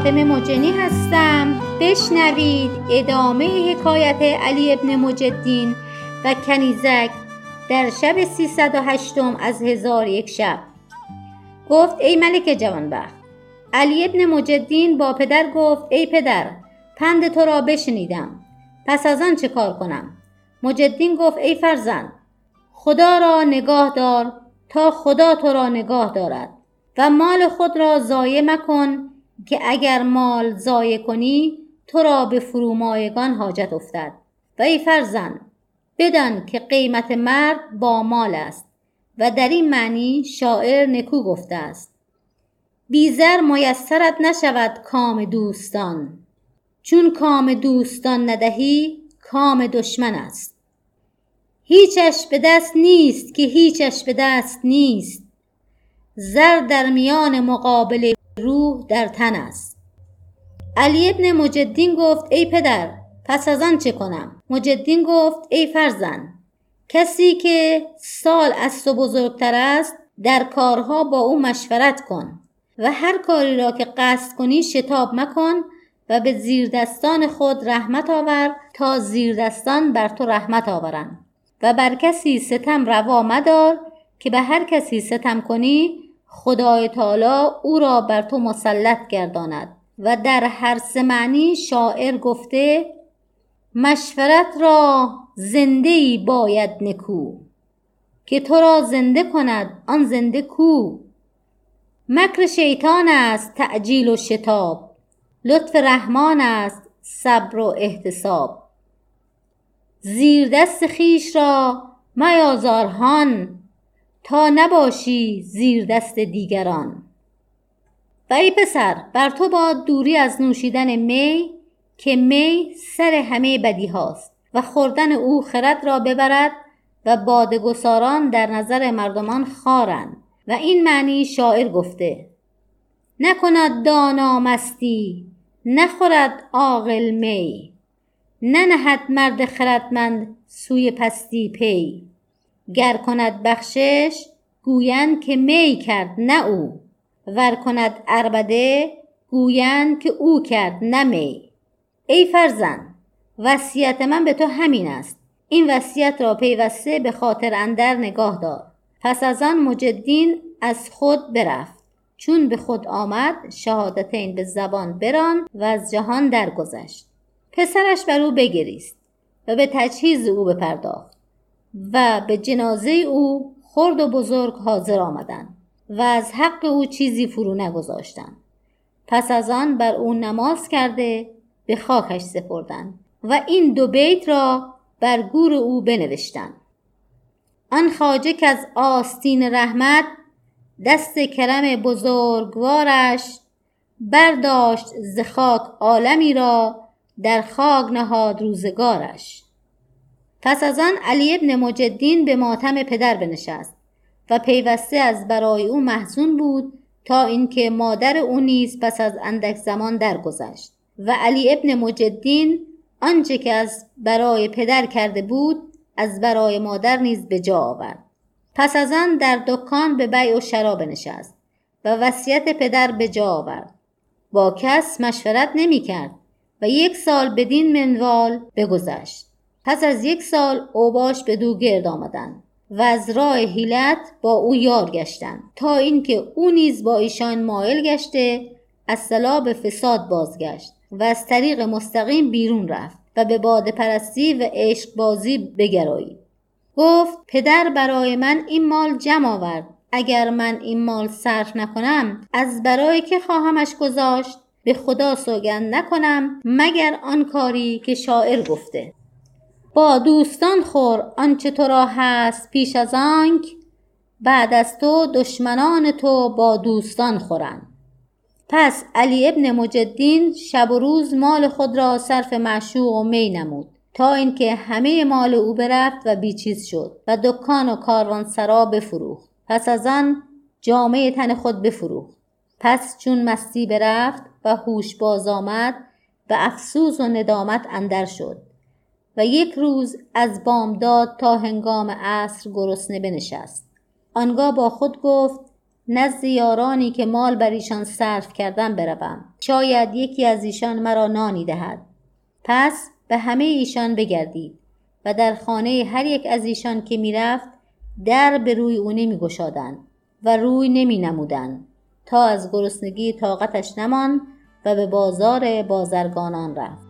فاطمه مجنی هستم. بشنوید ادامه حکایت علی ابن مجدین و کنیزک در شب 308 از هزار یک شب. گفت ای ملک جوانبخت علی ابن مجدین با پدر گفت ای پدر پند تو را بشنیدم. پس از آن چه کار کنم؟ مجدین گفت ای فرزند خدا را نگاه دار تا خدا تو را نگاه دارد و مال خود را ضایع مکن که اگر مال ضایع کنی تو را به فرومایگان حاجت افتد. و ای فرزند بدان که قیمت مرد با مال است و در این معنی شاعر نکو گفته است. بی زر میسرت نشود کام دوستان. چون کام دوستان ندهی کام دشمن است. هیچش به دست نیست که هیچش به دست نیست. زر در میان مقابل روح در تن است. علی ابن مجدین گفت ای پدر پس از آن چه کنم؟ مجدین گفت ای فرزند کسی که سال از تو بزرگتر است در کارها با او مشورت کن و هر کاری را که قصد کنی شتاب مکن و به زیردستان خود رحمت آور تا زیردستان بر تو رحمت آورند و بر کسی ستم روا مدار که به هر کسی ستم کنی خدای تعالی او را بر تو مسلط گرداند و در هر سه معنی شاعر گفته مشورت را زنده ای باید نکو که تو را زنده کند آن زنده کو. مکر شیطان است تعجیل و شتاب. لطف رحمان است صبر و احتساب. زیر دست خیش را میازارهان تا نباشی زیر دست دیگران. و ای پسر بر تو باد دوری از نوشیدن می که می سر همه بدی هاست و خوردن او خرد را ببرد و بادگساران در نظر مردمان خارند و این معنی شاعر گفته نکند دانا مستی نخورد عاقل می ننهد مرد خردمند سوی پستی پی. گر کند بخشش گویند که می کرد نه او. ور کند اربده گویند که او کرد نه می. ای فرزند وصیت من به تو همین است. این وصیت را پیوسته به خاطر اندر نگاه دار. پس از آن مجدین از خود برفت. چون به خود آمد شهادتین به زبان بران و از جهان درگذشت. پسرش بر او بگریست و به تجهیز او بپرداخت. و به جنازه او خرد و بزرگ حاضر آمدند و از حق او چیزی فرو نگذاشتند. پس از آن بر او نماز کرده به خاکش سپردند و این دو بیت را بر گور او بنوشتند. آن خاجه که از آستین رحمت دست کرم بزرگوارش برداشت ز خاک عالمی را در خاک نهاد روزگارش. پس از آن علی ابن مجدین به ماتم پدر بنشست و پیوسته از برای او محزون بود تا اینکه مادر او نیز پس از اندک زمان درگذشت و علی ابن مجدین آنچه که از برای پدر کرده بود از برای مادر نیز به جا آورد. پس از آن در دکان به بیع و شراب نشست و وصیت پدر به جا آورد. با کس مشورت نمی کرد و یک سال بدین منوال بگذشت. پس از یک سال اوباش به دو گرد آمدند و از راه حیلت با او یار گشتند تا اینکه او نیز با ایشان مایل گشته از صلا به فساد بازگشت و از طریق مستقیم بیرون رفت و به باد پرستی و عشق بازی بگرایید گفت پدر برای من این مال جمع آورد. اگر من این مال صرف نکنم از برای که خواهمش گذاشت به خدا سوگند نکنم مگر آن کاری که شاعر گفته. با دوستان خور آنچه تو را هست پیش از آنک بعد از تو دشمنان تو با دوستان خورند. پس علی ابن مجدین شب و روز مال خود را صرف معشوق و می نمود تا اینکه همه مال او برفت و بیچیز شد و دکان و کاروان سرا بفروخت. پس از آن جامعه تن خود بفروخت. پس چون مستی برفت و هوش باز آمد و افسوس و ندامت اندر شد. و یک روز از بامداد تا هنگام عصر گرسنه بنشست. آنگاه با خود گفت نزد یارانی که مال بر ایشان صرف کردن بروم. شاید یکی از ایشان مرا نانی دهد. پس به همه ایشان بگردید و در خانه هر یک از ایشان که می‌رفت در به روی او نمی گشادن و روی نمی نمودن تا از گرسنگی طاقتش نمان و به بازار بازرگانان رفت.